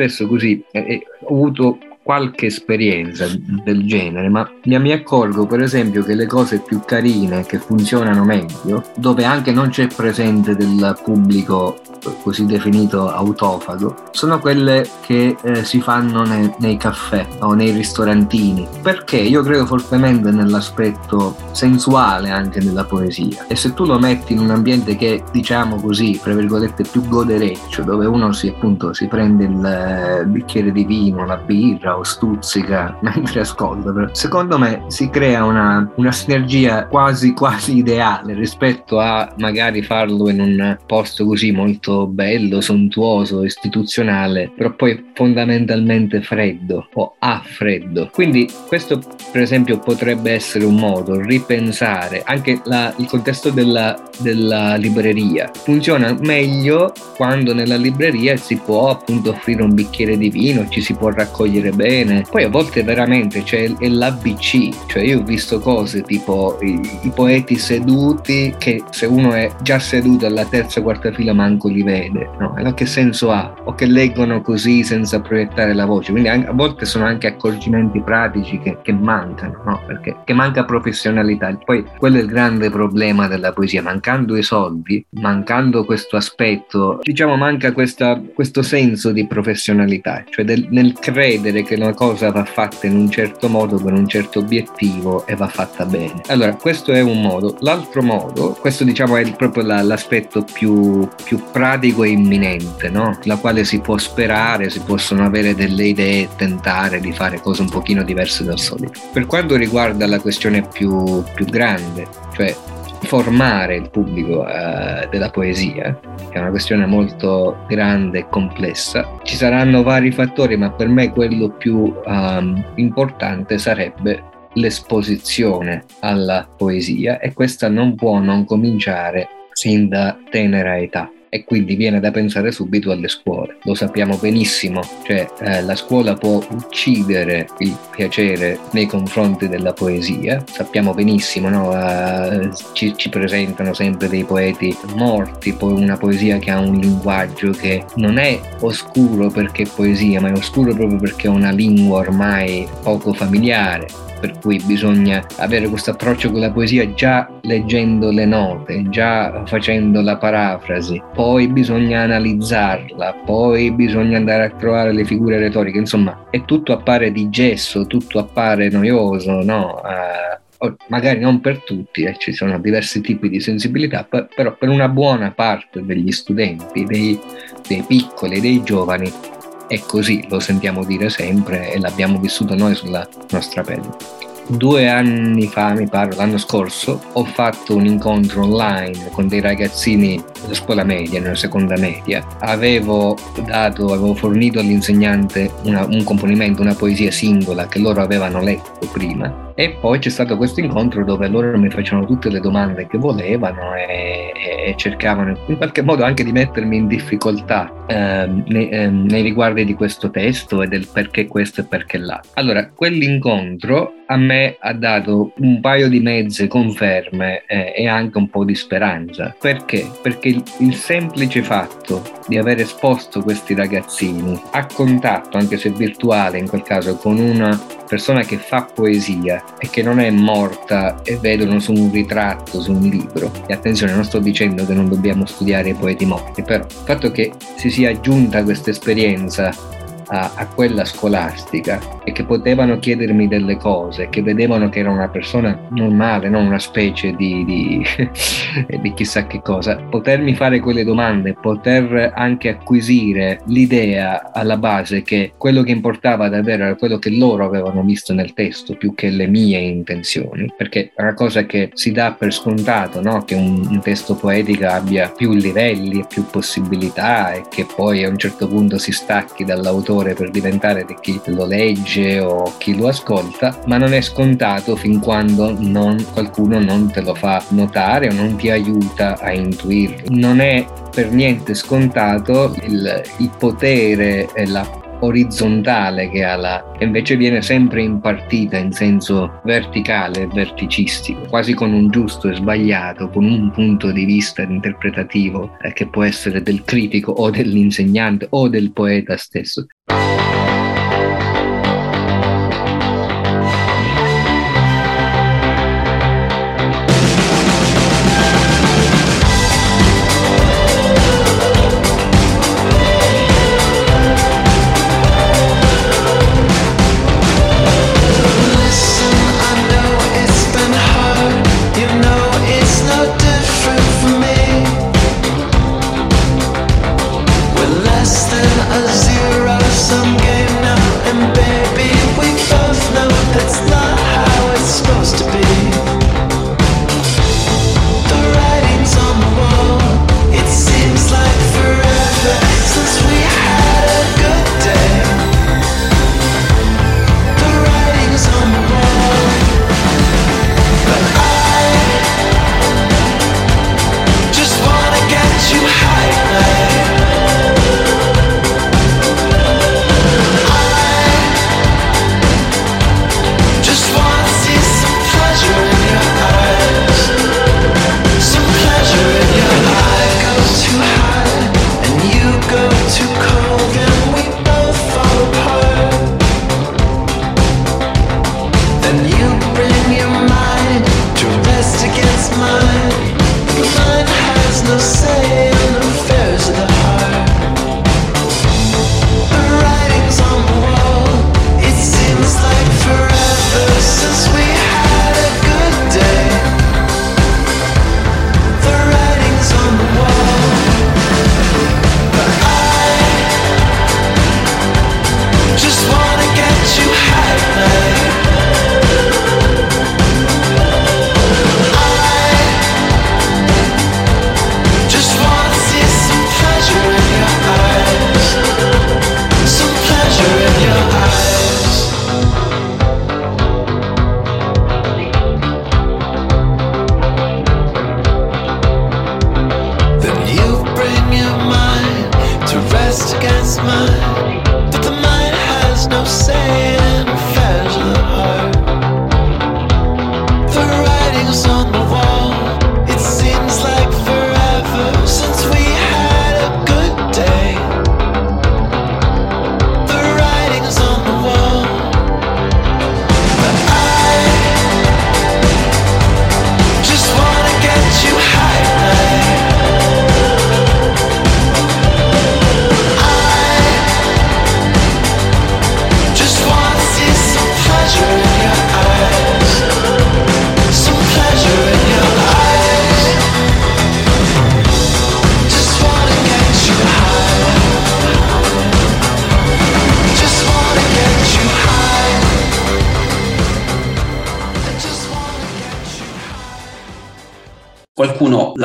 spesso così eh, ho avuto qualche esperienza del genere, ma mi, accorgo per esempio che le cose più carine, che funzionano meglio, dove anche non c'è presente del pubblico così definito autofago, sono quelle che eh, si fanno nei, nei caffè o nei ristorantini, perché? Io credo fortemente nell'aspetto sensuale anche della poesia. E se tu lo metti in un ambiente che diciamo così, tra virgolette più godereccio, dove uno si appunto si prende il eh, bicchiere di vino, la birra o stuzzica mentre ascolta, però, secondo me si crea una, una sinergia quasi quasi ideale rispetto a magari farlo in un posto così molto bello, sontuoso, istituzionale, però poi fondamentalmente freddo o a freddo. Quindi questo per esempio potrebbe essere un modo, ripensare anche la, il contesto della, della libreria. Funziona meglio quando nella libreria si può appunto offrire un bicchiere di vino, ci si può raccogliere bene. Poi a volte veramente c'è è l'ABC, cioè io ho visto cose tipo i, i poeti seduti che se uno è già seduto alla terza quarta fila manco li vede, no? Allora che senso ha? O che leggono così senza proiettare la voce, quindi a volte sono anche accorgimenti pratici che, che mancano, no? Perché che manca professionalità. Poi quello è il grande problema della poesia, mancando i soldi, mancando questo aspetto, diciamo manca questa, questo senso di professionalità, cioè del, nel credere che una cosa va fatta in un certo modo per un certo obiettivo e va fatta bene. Allora, questo è un modo. L'altro modo, questo diciamo è proprio la, l'aspetto più, più pratico e imminente, no? La quale si può sperare, si possono avere delle idee, tentare di fare cose un pochino diverse dal solito. Per quanto riguarda la questione più, più grande, cioè formare il pubblico eh, della poesia, che è una questione molto grande e complessa. Ci saranno vari fattori, ma per me quello più um, importante sarebbe l'esposizione alla poesia e questa non può non cominciare sin da tenera età e quindi viene da pensare subito alle scuole. Lo sappiamo benissimo, cioè eh, la scuola può uccidere il piacere nei confronti della poesia. Sappiamo benissimo, no? eh, ci, ci, presentano sempre dei poeti morti, poi una poesia che ha un linguaggio che non è oscuro perché è poesia, ma è oscuro proprio perché è una lingua ormai poco familiare per cui bisogna avere questo approccio con la poesia già leggendo le note, già facendo la parafrasi, poi bisogna analizzarla, poi bisogna andare a trovare le figure retoriche, insomma, e tutto appare di gesso, tutto appare noioso, no? Uh, magari non per tutti, eh, ci sono diversi tipi di sensibilità, però per una buona parte degli studenti, dei, dei piccoli, dei giovani, è così, lo sentiamo dire sempre e l'abbiamo vissuto noi sulla nostra pelle due anni fa, mi pare, l'anno scorso, ho fatto un incontro online con dei ragazzini della scuola media, nella seconda media. Avevo dato, avevo fornito all'insegnante una, un componimento, una poesia singola che loro avevano letto prima e poi c'è stato questo incontro dove loro mi facevano tutte le domande che volevano e, e cercavano in qualche modo anche di mettermi in difficoltà eh, nei, eh, nei, riguardi di questo testo e del perché questo e perché là. Allora, quell'incontro a me ha dato un paio di mezze conferme eh, e anche un po' di speranza. Perché? Perché il, il semplice fatto di aver esposto questi ragazzini a contatto, anche se virtuale in quel caso, con una persona che fa poesia e che non è morta e vedono su un ritratto, su un libro. E attenzione, non sto dicendo che non dobbiamo studiare i poeti morti, però il fatto che si sia aggiunta questa esperienza a, a, quella scolastica e che potevano chiedermi delle cose, che vedevano che era una persona normale, non una specie di, di, di chissà che cosa, potermi fare quelle domande, poter anche acquisire l'idea alla base che quello che importava davvero era quello che loro avevano visto nel testo più che le mie intenzioni, perché è una cosa che si dà per scontato, no? che un, un testo poetico abbia più livelli e più possibilità e che poi a un certo punto si stacchi dall'autore valore per diventare di chi lo legge o chi lo ascolta, ma non è scontato fin quando non, qualcuno non te lo fa notare o non ti aiuta a intuirlo. Non è per niente scontato il, il potere e la orizzontale che ha la che invece viene sempre impartita in senso verticale e verticistico, quasi con un giusto e sbagliato, con un punto di vista interpretativo eh, che può essere del critico o dell'insegnante o del poeta stesso.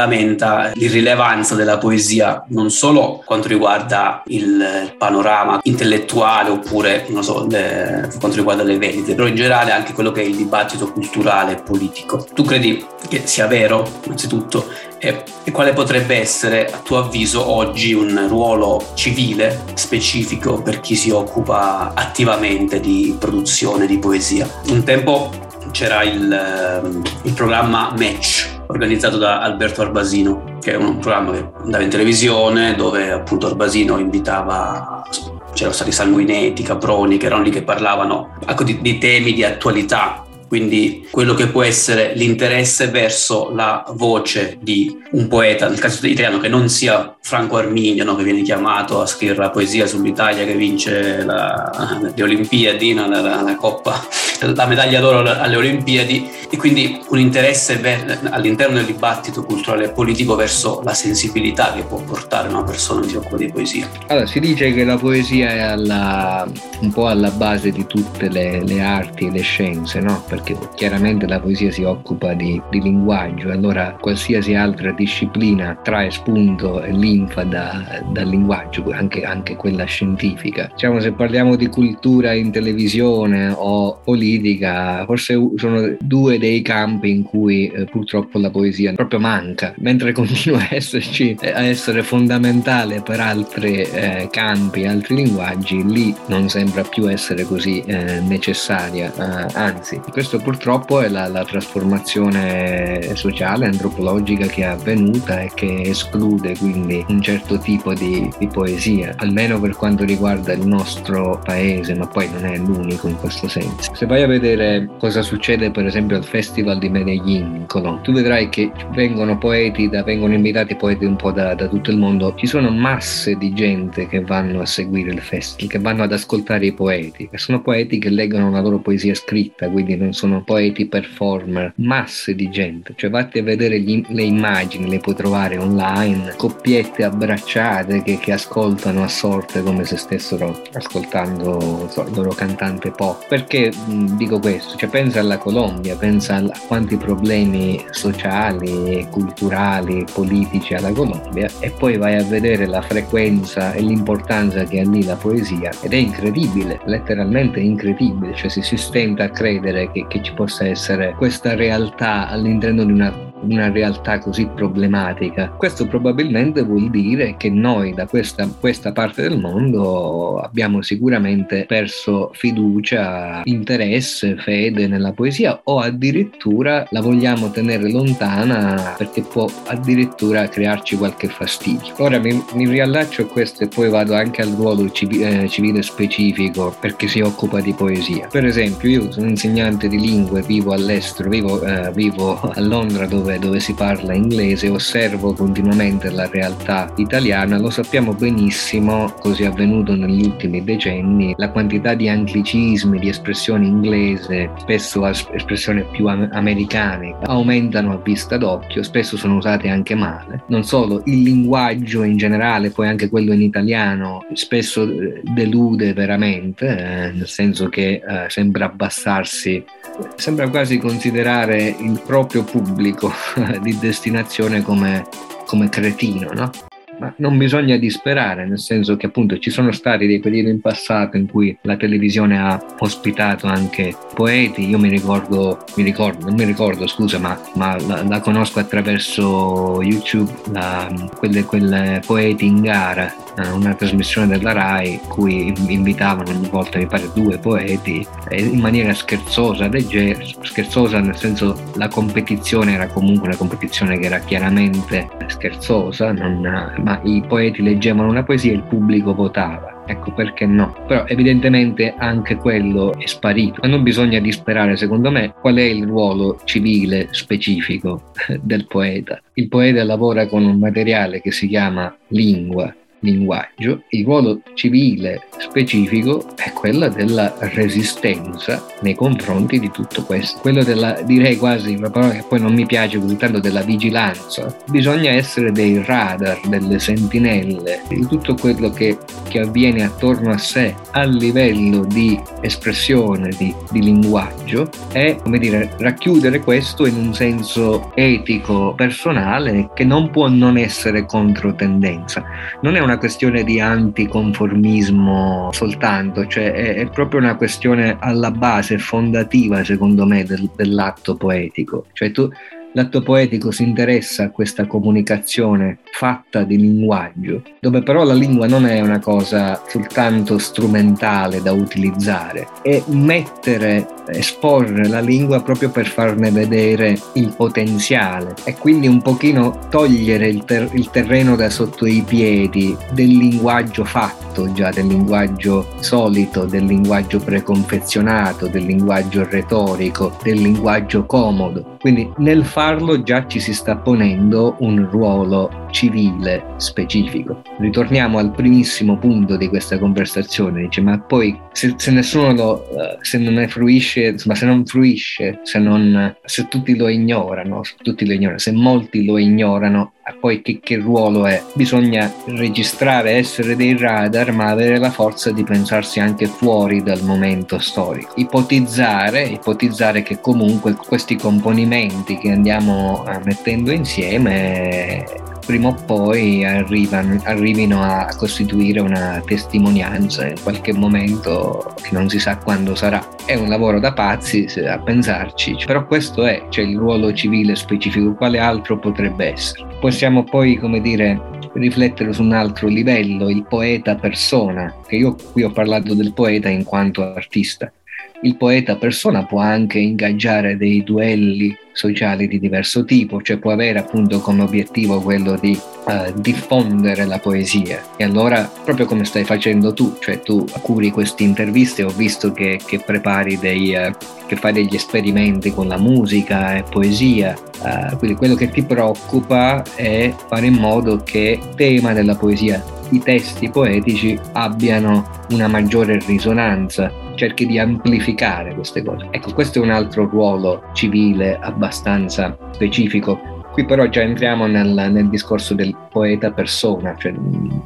Lamenta l'irrilevanza della poesia non solo quanto riguarda il panorama intellettuale oppure non so, le, quanto riguarda le vendite, però in generale anche quello che è il dibattito culturale e politico. Tu credi che sia vero, innanzitutto, e, e quale potrebbe essere, a tuo avviso, oggi un ruolo civile specifico per chi si occupa attivamente di produzione di poesia? Un tempo c'era il, ehm, il programma Match organizzato da Alberto Arbasino, che è un programma che andava in televisione dove appunto Arbasino invitava c'erano stati Sanguinetti, Caproni, che erano lì che parlavano ecco, di, di, temi di attualità. Quindi quello che può essere l'interesse verso la voce di un poeta, nel caso italiano che non sia Franco Arminio, no, che viene chiamato a scrivere la poesia sull'Italia che vince la, le Olimpiadi, no, la, la, la, Coppa, la medaglia d'oro alle Olimpiadi, e quindi un interesse all'interno del dibattito culturale e politico verso la sensibilità che può portare una persona che si occupa di poesia. Allora, si dice che la poesia è alla, un po' alla base di tutte le, le arti e le scienze, no? perché chiaramente la poesia si occupa di, di linguaggio, allora qualsiasi altra disciplina trae spunto e linfa da, dal linguaggio, anche, anche, quella scientifica. Diciamo, se parliamo di cultura in televisione o politica, forse sono due dei campi in cui eh, purtroppo la poesia proprio manca, mentre continua a esserci, a essere fondamentale per altri eh, campi, altri linguaggi, lì non sembra più essere così eh, necessaria, eh, anzi, questo purtroppo è la, la, trasformazione sociale, antropologica che è avvenuta e che esclude quindi un certo tipo di, di, poesia, almeno per quanto riguarda il nostro paese, ma poi non è l'unico in questo senso. Se vai a vedere cosa succede per esempio al Festival di Medellin in Colombia, tu vedrai che vengono poeti, da, vengono invitati poeti un po' da, da tutto il mondo, ci sono masse di gente che vanno a seguire il festival, che vanno ad ascoltare i poeti, che sono poeti che leggono la loro poesia scritta, quindi non sono poeti performer, masse di gente, cioè vatti a vedere gli, le immagini, le puoi trovare online, coppiette abbracciate che, che ascoltano a sorte come se stessero ascoltando so, il loro cantante pop. Perché mh, dico questo? Cioè pensa alla Colombia, pensa a quanti problemi sociali, culturali, politici alla Colombia e poi vai a vedere la frequenza e l'importanza che ha lì la poesia ed è incredibile, letteralmente incredibile, cioè si stenta a credere che che ci possa essere questa realtà all'interno di una una realtà così problematica. Questo probabilmente vuol dire che noi da questa, questa parte del mondo abbiamo sicuramente perso fiducia, interesse, fede nella poesia o addirittura la vogliamo tenere lontana perché può addirittura crearci qualche fastidio. Ora mi, mi riallaccio a questo e poi vado anche al ruolo civile, eh, civile specifico perché si occupa di poesia. Per esempio io sono insegnante di lingue, vivo all'estero, vivo, eh, vivo a Londra dove dove, si parla inglese, osservo continuamente la realtà italiana, lo sappiamo benissimo, così è avvenuto negli ultimi decenni, la quantità di anglicismi, di espressioni inglese, spesso espressioni più americane, aumentano a vista d'occhio, spesso sono usate anche male. Non solo, il linguaggio in generale, poi anche quello in italiano, spesso eh, delude veramente, eh, nel senso che eh, sembra abbassarsi, sembra quasi considerare il proprio pubblico di destinazione come, come cretino, no? Ma non bisogna disperare, nel senso che appunto ci sono stati dei periodi in passato in cui la televisione ha ospitato anche poeti. Io mi ricordo, mi ricordo non mi ricordo, scusa, ma, ma la, la, conosco attraverso YouTube, la, quelle, quelle poeti in gara eh, una trasmissione della RAI cui invitavano ogni volta, mi pare, due poeti in maniera scherzosa, leggera, scherzosa nel senso la competizione era comunque una competizione che era chiaramente scherzosa, non, ma i poeti leggevano una poesia e il pubblico votava. Ecco perché no. Però evidentemente anche quello è sparito. Ma non bisogna disperare, secondo me, qual è il ruolo civile specifico del poeta. Il poeta lavora con un materiale che si chiama lingua, linguaggio, il ruolo civile specifico è quello della resistenza nei confronti di tutto questo, quello della, direi quasi una parola che poi non mi piace così tanto, della vigilanza. Bisogna essere dei radar, delle sentinelle, di tutto quello che, che avviene attorno a sé a livello di espressione, di, di linguaggio e, come dire, racchiudere questo in un senso etico, personale, che non può non essere controtendenza. Non è una questione di anticonformismo soltanto, cioè è, è proprio una questione alla base fondativa, secondo me, del, dell'atto poetico. Cioè tu L'atto poetico si interessa a questa comunicazione fatta di linguaggio, dove però la lingua non è una cosa soltanto strumentale da utilizzare, è mettere, esporre la lingua proprio per farne vedere il potenziale e quindi un pochino togliere il, ter- il terreno da sotto i piedi del linguaggio fatto già, del linguaggio solito, del linguaggio preconfezionato, del linguaggio retorico, del linguaggio comodo. Quindi nel farlo già ci si sta ponendo un ruolo civile specifico. Ritorniamo al primissimo punto di questa conversazione, dice ma poi se, se nessuno lo, uh, se non ne fruisce, insomma se non fruisce, se, non, se tutti lo ignorano, se tutti lo ignorano, se molti lo ignorano, poi che, che, ruolo è? Bisogna registrare, essere dei radar, ma avere la forza di pensarsi anche fuori dal momento storico. Ipotizzare, ipotizzare che comunque questi componimenti che andiamo eh, mettendo insieme prima o poi arrivano, arrivino a costituire una testimonianza in qualche momento che non si sa quando sarà. È un lavoro da pazzi a pensarci, però questo è, cioè il ruolo civile specifico, quale altro potrebbe essere? Possiamo poi, come dire, riflettere su un altro livello, il poeta persona, che io qui ho parlato del poeta in quanto artista. Il poeta persona può anche ingaggiare dei duelli sociali di diverso tipo, cioè può avere appunto come obiettivo quello di uh, diffondere la poesia. E allora, proprio come stai facendo tu, cioè tu curi queste interviste, ho visto che, che prepari dei, uh, che fai degli esperimenti con la musica e poesia, uh, quindi quello che ti preoccupa è fare in modo che il tema della poesia i testi poetici abbiano una maggiore risonanza cerchi di amplificare queste cose. Ecco, questo è un altro ruolo civile abbastanza specifico. Qui però già entriamo nel, nel discorso del poeta persona, cioè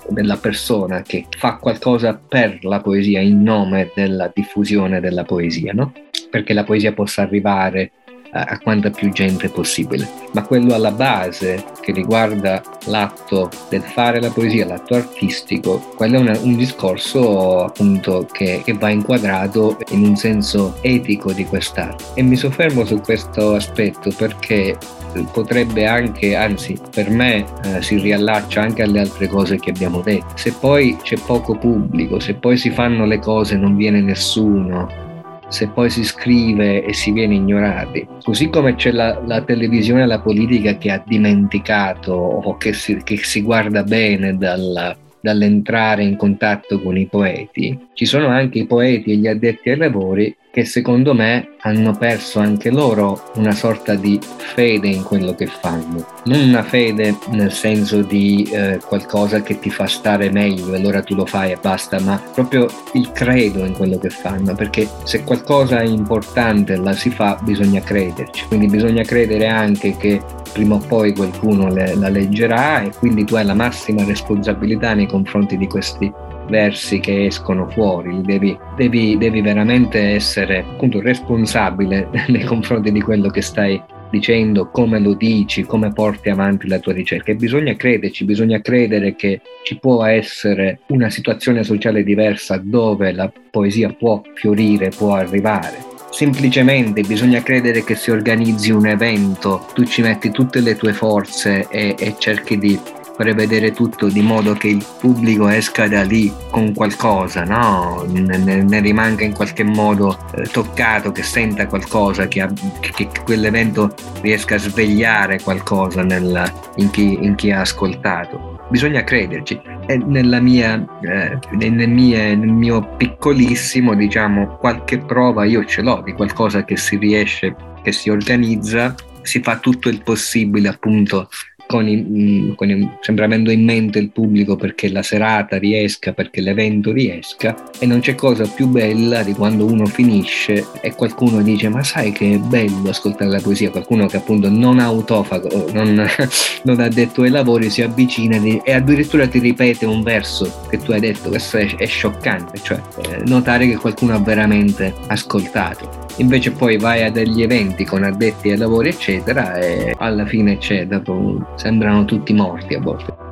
della persona che fa qualcosa per la poesia in nome della diffusione della poesia, no? Perché la poesia possa arrivare a quanta più gente possibile. Ma quello alla base che riguarda l'atto del fare la poesia, l'atto artistico, quello è una, un discorso appunto che, che, va inquadrato in un senso etico di quest'arte. E mi soffermo su questo aspetto perché potrebbe anche, anzi per me eh, si riallaccia anche alle altre cose che abbiamo detto. Se poi c'è poco pubblico, se poi si fanno le cose non viene nessuno, se poi si scrive e si viene ignorati. Così come c'è la, la televisione e la politica che ha dimenticato o che si, che si guarda bene dalla, dall'entrare in contatto con i poeti, ci sono anche i poeti e gli addetti ai lavori che secondo me hanno perso anche loro una sorta di fede in quello che fanno. Non una fede nel senso di eh, qualcosa che ti fa stare meglio allora tu lo fai e basta, ma proprio il credo in quello che fanno, perché se qualcosa è importante la si fa bisogna crederci, quindi bisogna credere anche che prima o poi qualcuno le, la leggerà e quindi tu hai la massima responsabilità nei confronti di questi versi che escono fuori, devi, devi, devi veramente essere appunto responsabile nei confronti di quello che stai dicendo, come lo dici, come porti avanti la tua ricerca. E bisogna crederci, bisogna credere che ci può essere una situazione sociale diversa dove la poesia può fiorire, può arrivare. Semplicemente bisogna credere che si organizzi un evento, tu ci metti tutte le tue forze e, e cerchi di prevedere tutto di modo che il pubblico esca da lì con qualcosa, no? ne, ne rimanga in qualche modo eh, toccato, che senta qualcosa, che, che, che, quell'evento riesca a svegliare qualcosa nel, in, chi, in, chi, ha ascoltato. Bisogna crederci. Nella mia, eh, nel, mie, nel mio piccolissimo, diciamo, qualche prova io ce l'ho di qualcosa che si riesce, che si organizza, si fa tutto il possibile appunto con, i, con i, sempre avendo in mente il pubblico perché la serata riesca, perché l'evento riesca e non c'è cosa più bella di quando uno finisce e qualcuno dice ma sai che è bello ascoltare la poesia, qualcuno che appunto non ha autofago, non, non ha detto ai lavori, si avvicina e addirittura ti ripete un verso che tu hai detto, questo è, è scioccante, cioè eh, notare che qualcuno ha veramente ascoltato. Invece poi vai a degli eventi con addetti ai lavori eccetera e alla fine c'è, dopo, sembrano tutti morti a volte.